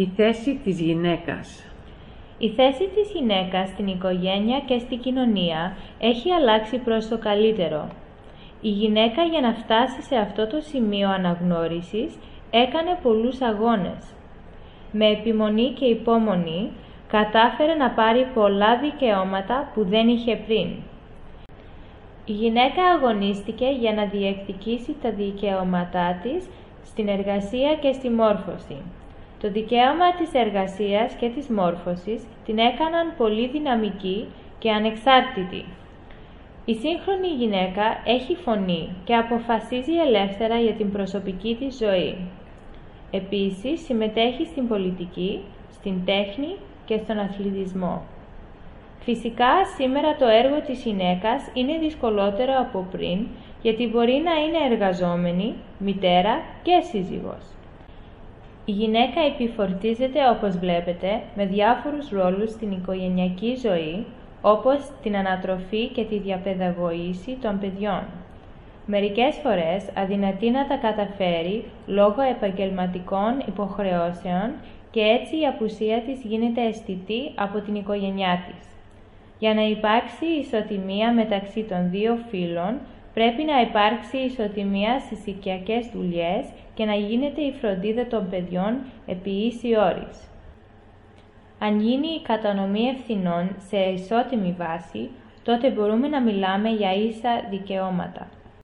Η θέση της γυναίκας Η θέση της γυναίκας στην οικογένεια και στην κοινωνία έχει αλλάξει προς το καλύτερο. Η γυναίκα για να φτάσει σε αυτό το σημείο αναγνώρισης έκανε πολλούς αγώνες. Με επιμονή και υπόμονη κατάφερε να πάρει πολλά δικαιώματα που δεν είχε πριν. Η γυναίκα αγωνίστηκε για να διεκδικήσει τα δικαιώματά της στην εργασία και στη μόρφωση. Το δικαίωμα της εργασίας και της μόρφωσης την έκαναν πολύ δυναμική και ανεξάρτητη. Η σύγχρονη γυναίκα έχει φωνή και αποφασίζει ελεύθερα για την προσωπική της ζωή. Επίσης, συμμετέχει στην πολιτική, στην τέχνη και στον αθλητισμό. Φυσικά, σήμερα το έργο της γυναίκας είναι δυσκολότερο από πριν, γιατί μπορεί να είναι εργαζόμενη, μητέρα και σύζυγος. Η γυναίκα επιφορτίζεται, όπως βλέπετε, με διάφορους ρόλους στην οικογενειακή ζωή, όπως την ανατροφή και τη διαπαιδαγωγήση των παιδιών. Μερικές φορές αδυνατεί να τα καταφέρει λόγω επαγγελματικών υποχρεώσεων και έτσι η απουσία της γίνεται αισθητή από την οικογένειά της. Για να υπάρξει ισοτιμία μεταξύ των δύο φύλων, Πρέπει να υπάρξει ισοτιμία στις οικιακές δουλειές και να γίνεται η φροντίδα των παιδιών επί ίση όρης. Αν γίνει η κατανομή ευθυνών σε ισότιμη βάση, τότε μπορούμε να μιλάμε για ίσα δικαιώματα.